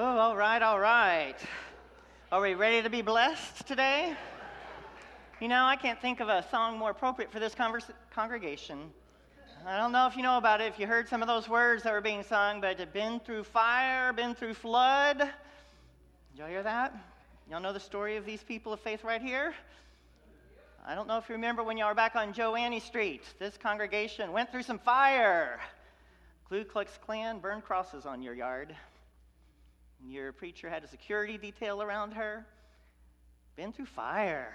Oh, all right, all right. Are we ready to be blessed today? You know, I can't think of a song more appropriate for this converse- congregation. I don't know if you know about it, if you heard some of those words that were being sung, but been through fire, been through flood. Y'all hear that? Y'all know the story of these people of faith right here? I don't know if you remember when y'all were back on Joanne Street. This congregation went through some fire. Ku Klux Klan burned crosses on your yard. Your preacher had a security detail around her. Been through fire.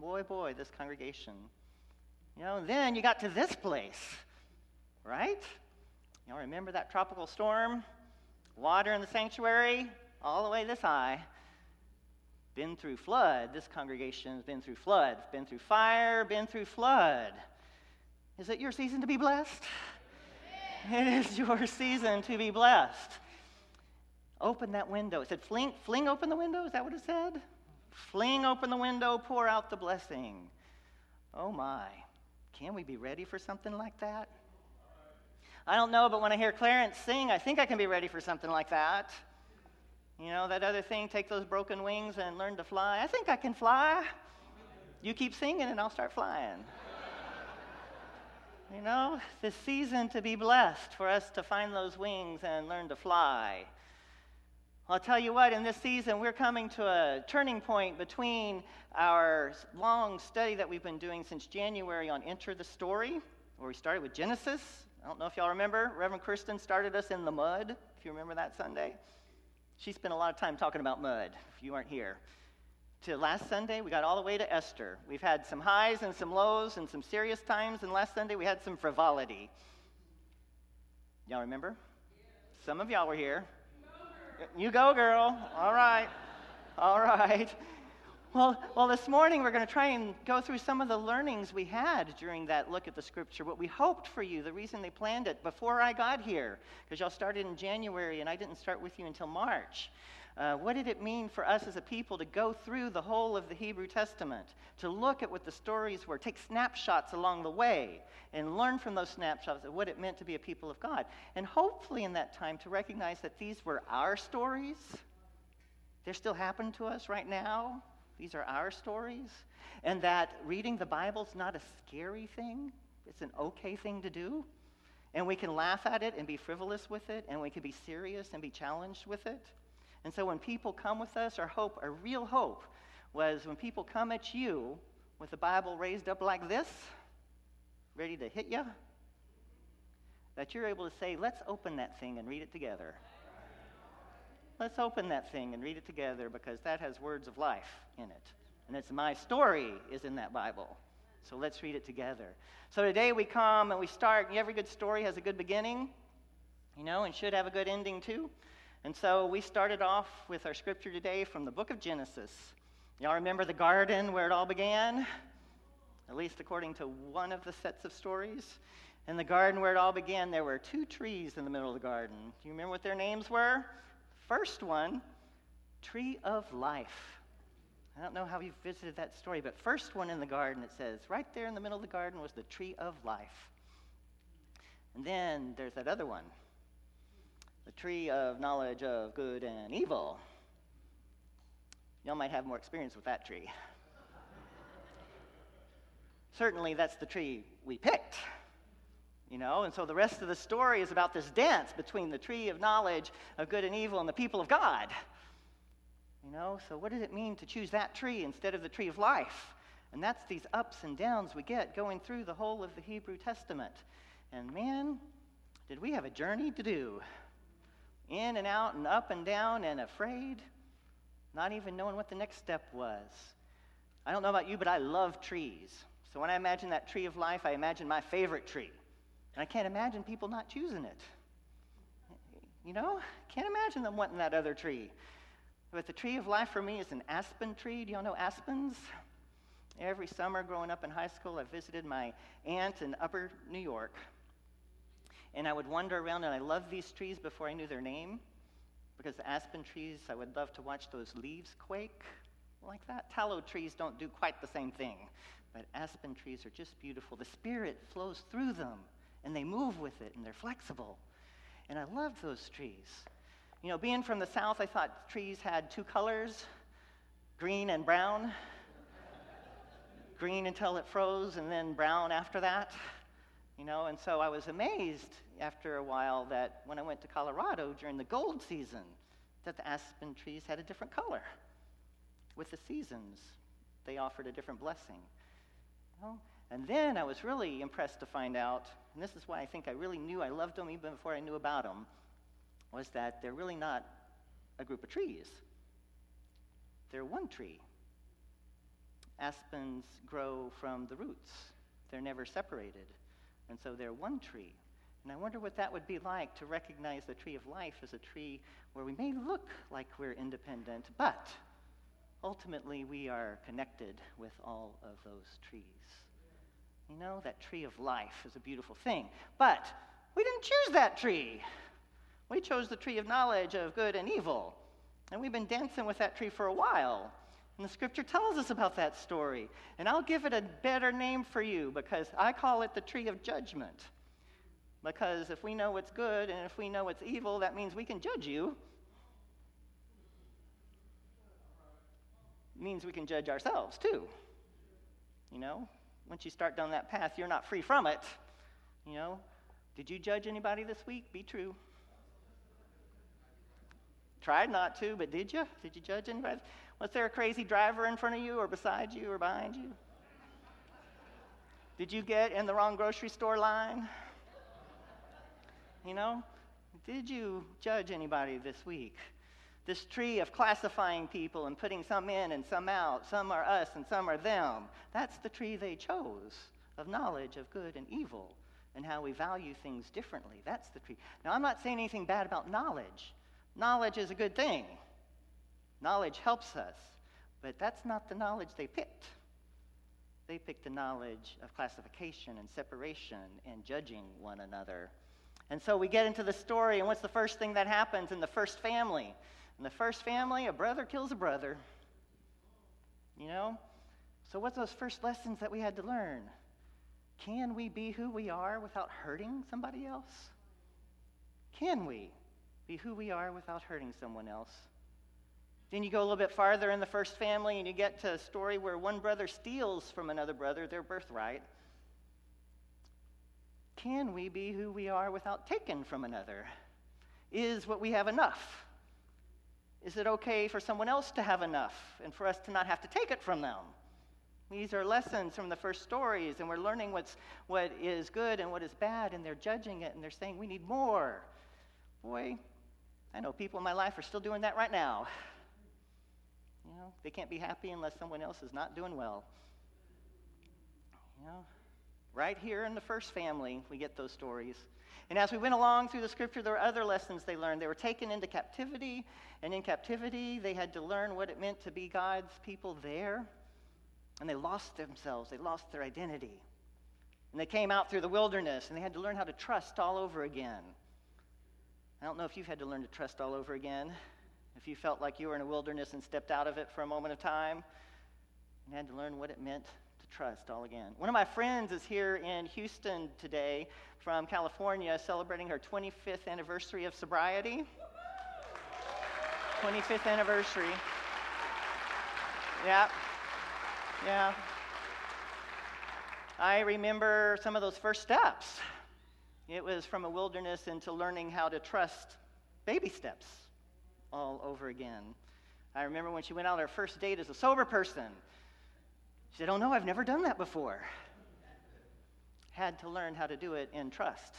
Boy, boy, this congregation. You know, then you got to this place, right? Y'all remember that tropical storm? Water in the sanctuary, all the way this high. Been through flood. This congregation has been through flood. Been through fire, been through flood. Is it your season to be blessed? It is your season to be blessed. Open that window. It said, fling, fling open the window. Is that what it said? Fling open the window, pour out the blessing. Oh my. Can we be ready for something like that? I don't know, but when I hear Clarence sing, I think I can be ready for something like that. You know, that other thing, take those broken wings and learn to fly. I think I can fly. You keep singing and I'll start flying. you know, this season to be blessed for us to find those wings and learn to fly. I'll tell you what, in this season, we're coming to a turning point between our long study that we've been doing since January on Enter the Story, where we started with Genesis. I don't know if y'all remember. Reverend Kristen started us in the mud, if you remember that Sunday. She spent a lot of time talking about mud, if you weren't here. To last Sunday, we got all the way to Esther. We've had some highs and some lows and some serious times, and last Sunday we had some frivolity. Y'all remember? Some of y'all were here. You go, girl. All right. All right. Well, well, this morning we're going to try and go through some of the learnings we had during that look at the scripture, what we hoped for you, the reason they planned it before I got here, because y'all started in January and I didn't start with you until March. Uh, what did it mean for us as a people to go through the whole of the Hebrew Testament, to look at what the stories were, take snapshots along the way, and learn from those snapshots of what it meant to be a people of God? And hopefully, in that time, to recognize that these were our stories. They're still happening to us right now. These are our stories. And that reading the Bible is not a scary thing, it's an okay thing to do. And we can laugh at it and be frivolous with it, and we can be serious and be challenged with it. And so when people come with us, our hope, our real hope, was when people come at you with the Bible raised up like this, ready to hit you, that you're able to say, let's open that thing and read it together. Let's open that thing and read it together because that has words of life in it. And it's my story is in that Bible. So let's read it together. So today we come and we start. Every good story has a good beginning, you know, and should have a good ending too. And so we started off with our scripture today from the book of Genesis. Y'all remember the garden where it all began? At least according to one of the sets of stories. In the garden where it all began, there were two trees in the middle of the garden. Do you remember what their names were? First one, Tree of Life. I don't know how you've visited that story, but first one in the garden, it says, right there in the middle of the garden was the Tree of Life. And then there's that other one, the tree of knowledge of good and evil. Y'all might have more experience with that tree. Certainly, that's the tree we picked. You know, and so the rest of the story is about this dance between the tree of knowledge of good and evil and the people of God. You know, so what does it mean to choose that tree instead of the tree of life? And that's these ups and downs we get going through the whole of the Hebrew Testament. And man, did we have a journey to do in and out and up and down and afraid, not even knowing what the next step was. I don't know about you, but I love trees. So when I imagine that tree of life, I imagine my favorite tree. And I can't imagine people not choosing it. You know, can't imagine them wanting that other tree. But the tree of life for me is an aspen tree. Do y'all know aspens? Every summer growing up in high school, I visited my aunt in upper New York. And I would wander around, and I loved these trees before I knew their name. Because the aspen trees, I would love to watch those leaves quake like that. Tallow trees don't do quite the same thing, but aspen trees are just beautiful. The spirit flows through them, and they move with it, and they're flexible. And I loved those trees. You know, being from the South, I thought trees had two colors green and brown. green until it froze, and then brown after that. You know, and so I was amazed after a while that when I went to Colorado during the gold season, that the aspen trees had a different color. With the seasons, they offered a different blessing. You know? And then I was really impressed to find out, and this is why I think I really knew I loved them even before I knew about them, was that they're really not a group of trees. They're one tree. Aspens grow from the roots, they're never separated. And so they're one tree. And I wonder what that would be like to recognize the tree of life as a tree where we may look like we're independent, but ultimately we are connected with all of those trees. You know, that tree of life is a beautiful thing. But we didn't choose that tree. We chose the tree of knowledge of good and evil. And we've been dancing with that tree for a while. And the scripture tells us about that story. And I'll give it a better name for you because I call it the tree of judgment. Because if we know what's good and if we know what's evil, that means we can judge you. It means we can judge ourselves too. You know, once you start down that path, you're not free from it. You know, did you judge anybody this week? Be true. Tried not to, but did you? Did you judge anybody? Was there a crazy driver in front of you or beside you or behind you? Did you get in the wrong grocery store line? You know, did you judge anybody this week? This tree of classifying people and putting some in and some out, some are us and some are them. That's the tree they chose of knowledge of good and evil and how we value things differently. That's the tree. Now, I'm not saying anything bad about knowledge. Knowledge is a good thing, knowledge helps us, but that's not the knowledge they picked. They picked the knowledge of classification and separation and judging one another. And so we get into the story, and what's the first thing that happens in the first family? In the first family, a brother kills a brother. You know? So, what's those first lessons that we had to learn? Can we be who we are without hurting somebody else? Can we be who we are without hurting someone else? Then you go a little bit farther in the first family and you get to a story where one brother steals from another brother their birthright. Can we be who we are without taking from another? Is what we have enough? Is it okay for someone else to have enough and for us to not have to take it from them? These are lessons from the first stories, and we're learning what's, what is good and what is bad, and they're judging it and they're saying we need more. Boy, I know people in my life are still doing that right now. They can't be happy unless someone else is not doing well. You know, Right here in the first family, we get those stories. And as we went along through the scripture, there were other lessons they learned. They were taken into captivity, and in captivity, they had to learn what it meant to be God's people there. And they lost themselves, they lost their identity. And they came out through the wilderness, and they had to learn how to trust all over again. I don't know if you've had to learn to trust all over again. If you felt like you were in a wilderness and stepped out of it for a moment of time and had to learn what it meant to trust all again. One of my friends is here in Houston today from California celebrating her 25th anniversary of sobriety. 25th anniversary. Yeah. Yeah. I remember some of those first steps. It was from a wilderness into learning how to trust baby steps all over again. I remember when she went out on her first date as a sober person. She said, Oh no, I've never done that before. Had to learn how to do it in trust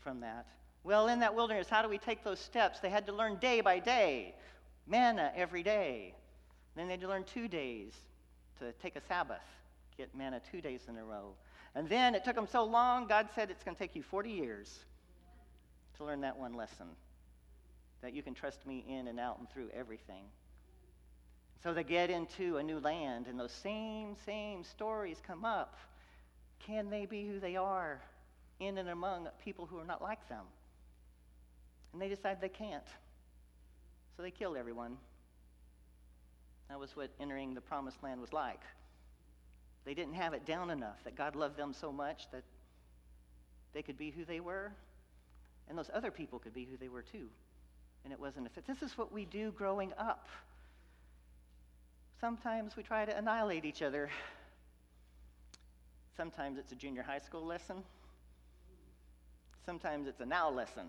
from that. Well, in that wilderness, how do we take those steps? They had to learn day by day, manna every day. Then they had to learn two days to take a Sabbath, get manna two days in a row. And then it took them so long, God said it's going to take you 40 years to learn that one lesson that you can trust me in and out and through everything. So they get into a new land, and those same, same stories come up. Can they be who they are in and among people who are not like them? And they decide they can't. So they kill everyone. That was what entering the promised land was like. They didn't have it down enough that God loved them so much that they could be who they were, and those other people could be who they were too. And it wasn't a fit. This is what we do growing up. Sometimes we try to annihilate each other. Sometimes it's a junior high school lesson. Sometimes it's a now lesson.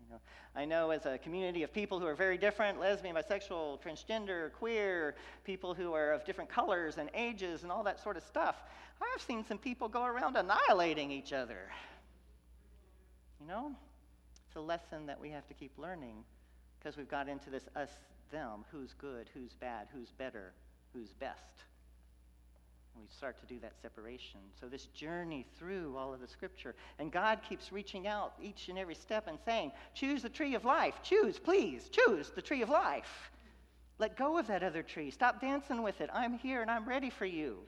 You know, I know as a community of people who are very different lesbian, bisexual, transgender, queer, people who are of different colors and ages and all that sort of stuff. I've seen some people go around annihilating each other. You know? A lesson that we have to keep learning because we've got into this us them who's good, who's bad, who's better, who's best. And we start to do that separation. So, this journey through all of the scripture, and God keeps reaching out each and every step and saying, Choose the tree of life. Choose, please, choose the tree of life. Let go of that other tree. Stop dancing with it. I'm here and I'm ready for you.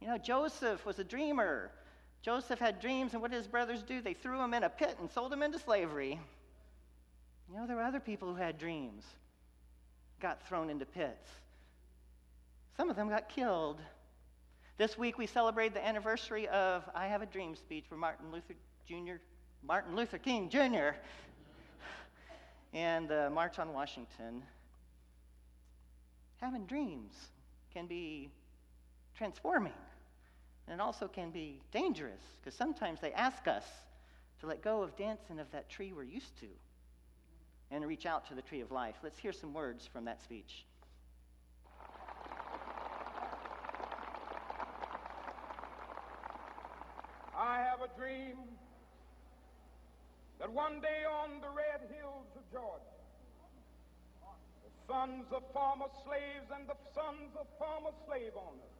You know, Joseph was a dreamer. Joseph had dreams, and what did his brothers do? They threw him in a pit and sold him into slavery. You know, there were other people who had dreams, got thrown into pits. Some of them got killed. This week we celebrate the anniversary of I Have a Dream speech for Martin Luther Jr., Martin Luther King Jr., and the March on Washington. Having dreams can be transforming. And it also can be dangerous because sometimes they ask us to let go of dancing of that tree we're used to and reach out to the tree of life. Let's hear some words from that speech. I have a dream that one day on the red hills of Georgia, the sons of former slaves and the sons of former slave owners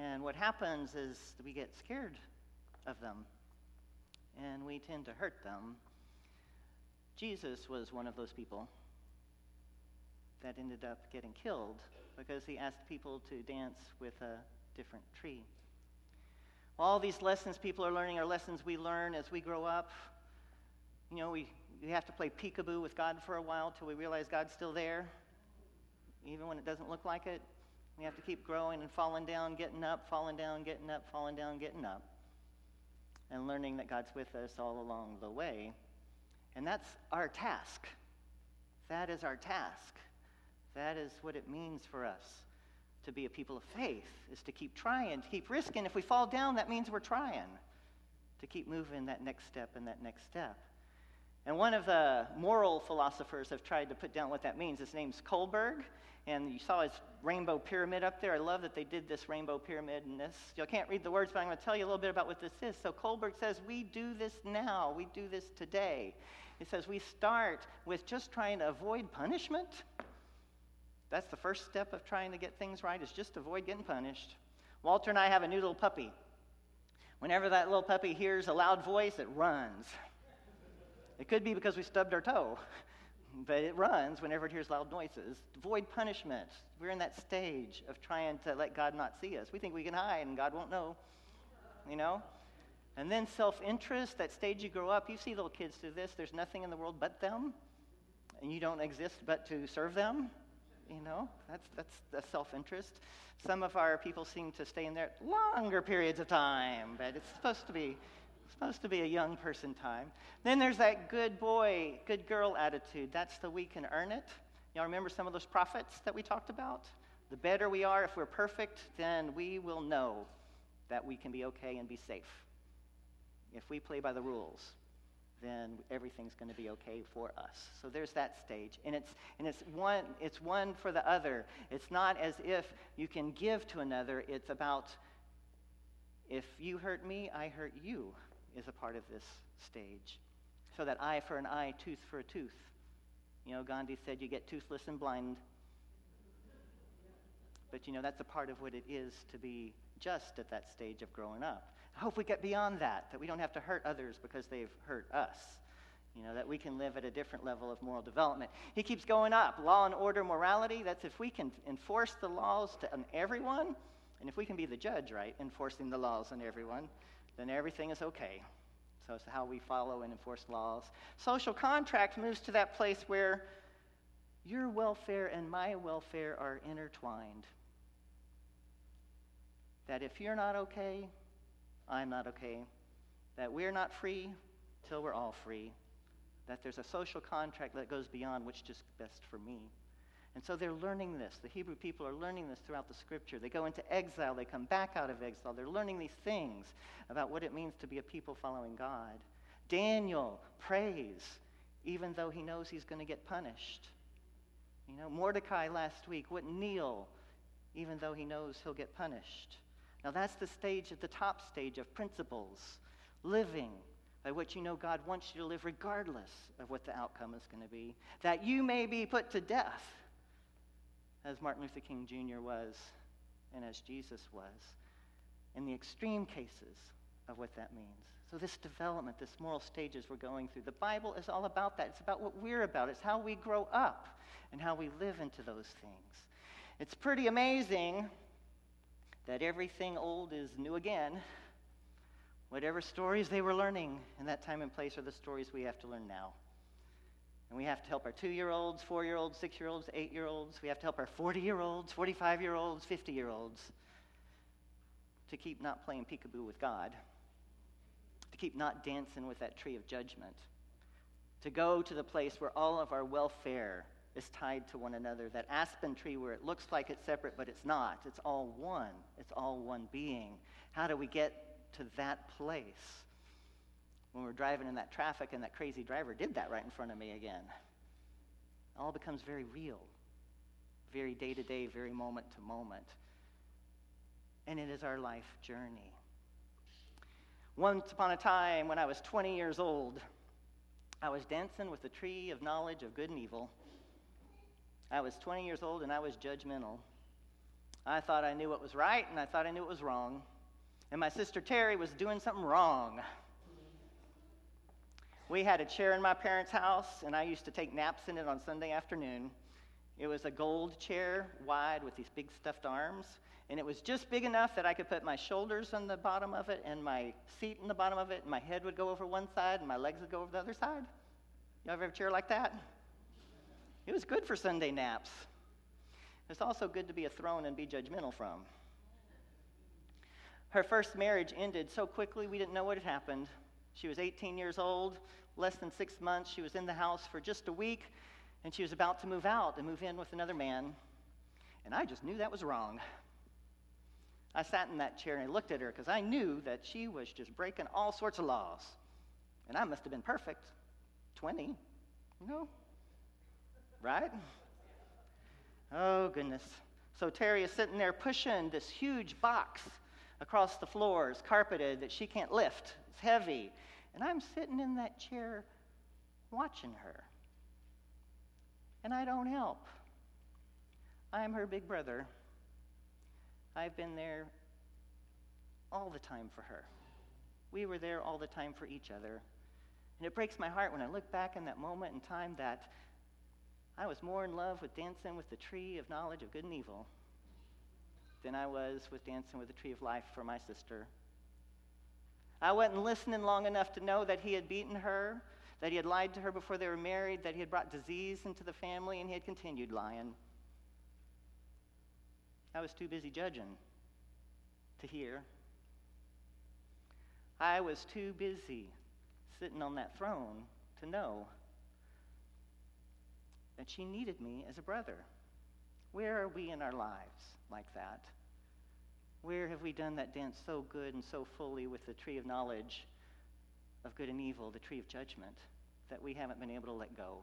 And what happens is we get scared of them and we tend to hurt them. Jesus was one of those people that ended up getting killed because he asked people to dance with a different tree. All these lessons people are learning are lessons we learn as we grow up. You know, we, we have to play peekaboo with God for a while till we realize God's still there even when it doesn't look like it. We have to keep growing and falling down, getting up, falling down, getting up, falling down, getting up, and learning that God's with us all along the way. And that's our task. That is our task. That is what it means for us to be a people of faith, is to keep trying, to keep risking. If we fall down, that means we're trying to keep moving that next step and that next step. And one of the moral philosophers have tried to put down what that means. His name's Kohlberg. And you saw his rainbow pyramid up there. I love that they did this rainbow pyramid and this. You can't read the words, but I'm going to tell you a little bit about what this is. So Kohlberg says, We do this now. We do this today. He says, We start with just trying to avoid punishment. That's the first step of trying to get things right, is just avoid getting punished. Walter and I have a new little puppy. Whenever that little puppy hears a loud voice, it runs. It could be because we stubbed our toe but it runs whenever it hears loud noises. Avoid punishment. We're in that stage of trying to let God not see us. We think we can hide and God won't know, you know? And then self interest, that stage you grow up, you see little kids do this. There's nothing in the world but them. and you don't exist but to serve them. You know, that's, that's, the self interest. Some of our people seem to stay in there longer periods of time, but it's supposed to be supposed to be a young person time. Then there's that good boy, good girl attitude. That's the we can earn it. Y'all remember some of those prophets that we talked about? The better we are, if we're perfect, then we will know that we can be okay and be safe. If we play by the rules, then everything's going to be okay for us. So there's that stage. And it's and it's one it's one for the other. It's not as if you can give to another. It's about if you hurt me, I hurt you is a part of this stage. So that eye for an eye, tooth for a tooth. You know, Gandhi said you get toothless and blind. But you know, that's a part of what it is to be just at that stage of growing up. I hope we get beyond that, that we don't have to hurt others because they've hurt us. You know, that we can live at a different level of moral development. He keeps going up. Law and order, morality. That's if we can enforce the laws to, on everyone, and if we can be the judge, right, enforcing the laws on everyone, then everything is okay. So it's how we follow and enforce laws. Social contract moves to that place where your welfare and my welfare are intertwined. That if you're not okay, I'm not okay. That we're not free till we're all free. That there's a social contract that goes beyond what's just best for me. And so they're learning this. The Hebrew people are learning this throughout the scripture. They go into exile, they come back out of exile. They're learning these things about what it means to be a people following God. Daniel prays even though he knows he's going to get punished. You know, Mordecai last week wouldn't kneel even though he knows he'll get punished. Now, that's the stage at the top stage of principles, living by which you know God wants you to live regardless of what the outcome is going to be, that you may be put to death, as Martin Luther King Jr. was and as Jesus was, in the extreme cases of what that means. So, this development, this moral stages we're going through, the Bible is all about that. It's about what we're about, it's how we grow up and how we live into those things. It's pretty amazing that everything old is new again. Whatever stories they were learning in that time and place are the stories we have to learn now. And we have to help our two year olds, four year olds, six year olds, eight year olds. We have to help our 40 year olds, 45 year olds, 50 year olds to keep not playing peekaboo with God, to keep not dancing with that tree of judgment, to go to the place where all of our welfare is tied to one another. That aspen tree where it looks like it's separate, but it's not. It's all one. It's all one being. How do we get to that place? When we're driving in that traffic and that crazy driver did that right in front of me again. It all becomes very real, very day to day, very moment to moment. And it is our life journey. Once upon a time, when I was 20 years old, I was dancing with the tree of knowledge of good and evil I was 20 years old and I was judgmental. I thought I knew what was right and I thought I knew what was wrong. And my sister Terry was doing something wrong. We had a chair in my parents' house, and I used to take naps in it on Sunday afternoon. It was a gold chair, wide, with these big stuffed arms. And it was just big enough that I could put my shoulders on the bottom of it and my seat in the bottom of it, and my head would go over one side and my legs would go over the other side. You ever have a chair like that? It was good for Sunday naps. It's also good to be a throne and be judgmental from. Her first marriage ended so quickly we didn't know what had happened. She was 18 years old, less than six months. She was in the house for just a week, and she was about to move out and move in with another man. And I just knew that was wrong. I sat in that chair and I looked at her because I knew that she was just breaking all sorts of laws. And I must have been perfect 20, you know, right? Oh, goodness. So Terry is sitting there pushing this huge box across the floors, carpeted, that she can't lift. Heavy. And I'm sitting in that chair watching her. And I don't help. I'm her big brother. I've been there all the time for her. We were there all the time for each other. And it breaks my heart when I look back in that moment in time that I was more in love with dancing with the tree of knowledge of good and evil than I was with dancing with the tree of life for my sister. I wasn't listening long enough to know that he had beaten her, that he had lied to her before they were married, that he had brought disease into the family, and he had continued lying. I was too busy judging to hear. I was too busy sitting on that throne to know that she needed me as a brother. Where are we in our lives like that? Where have we done that dance so good and so fully with the tree of knowledge of good and evil, the tree of judgment, that we haven't been able to let go?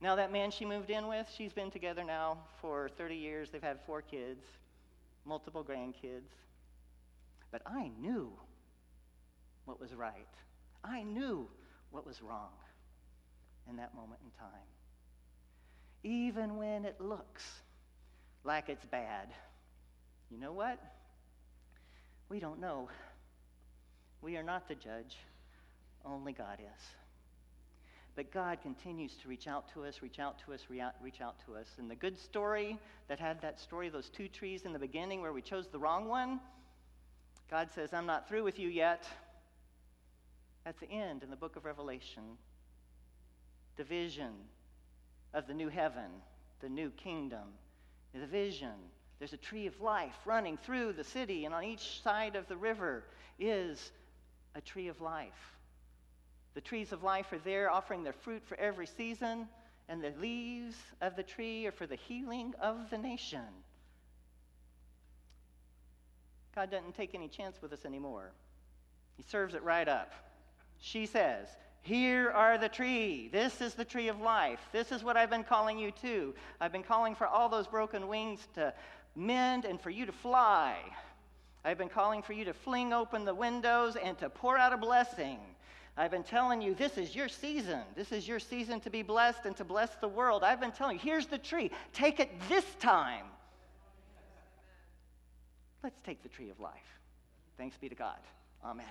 Now, that man she moved in with, she's been together now for 30 years. They've had four kids, multiple grandkids. But I knew what was right. I knew what was wrong in that moment in time. Even when it looks like it's bad. You know what? We don't know. We are not the judge, only God is. But God continues to reach out to us, reach out to us, reach out to us. And the good story that had that story, those two trees in the beginning where we chose the wrong one, God says, I'm not through with you yet. At the end in the book of Revelation, the vision of the new heaven, the new kingdom, the vision. There's a tree of life running through the city, and on each side of the river is a tree of life. The trees of life are there offering their fruit for every season, and the leaves of the tree are for the healing of the nation. God doesn't take any chance with us anymore. He serves it right up. She says, Here are the tree. This is the tree of life. This is what I've been calling you to. I've been calling for all those broken wings to mend and for you to fly. I've been calling for you to fling open the windows and to pour out a blessing. I've been telling you this is your season. This is your season to be blessed and to bless the world. I've been telling you, here's the tree. Take it this time. Let's take the tree of life. Thanks be to God. Amen.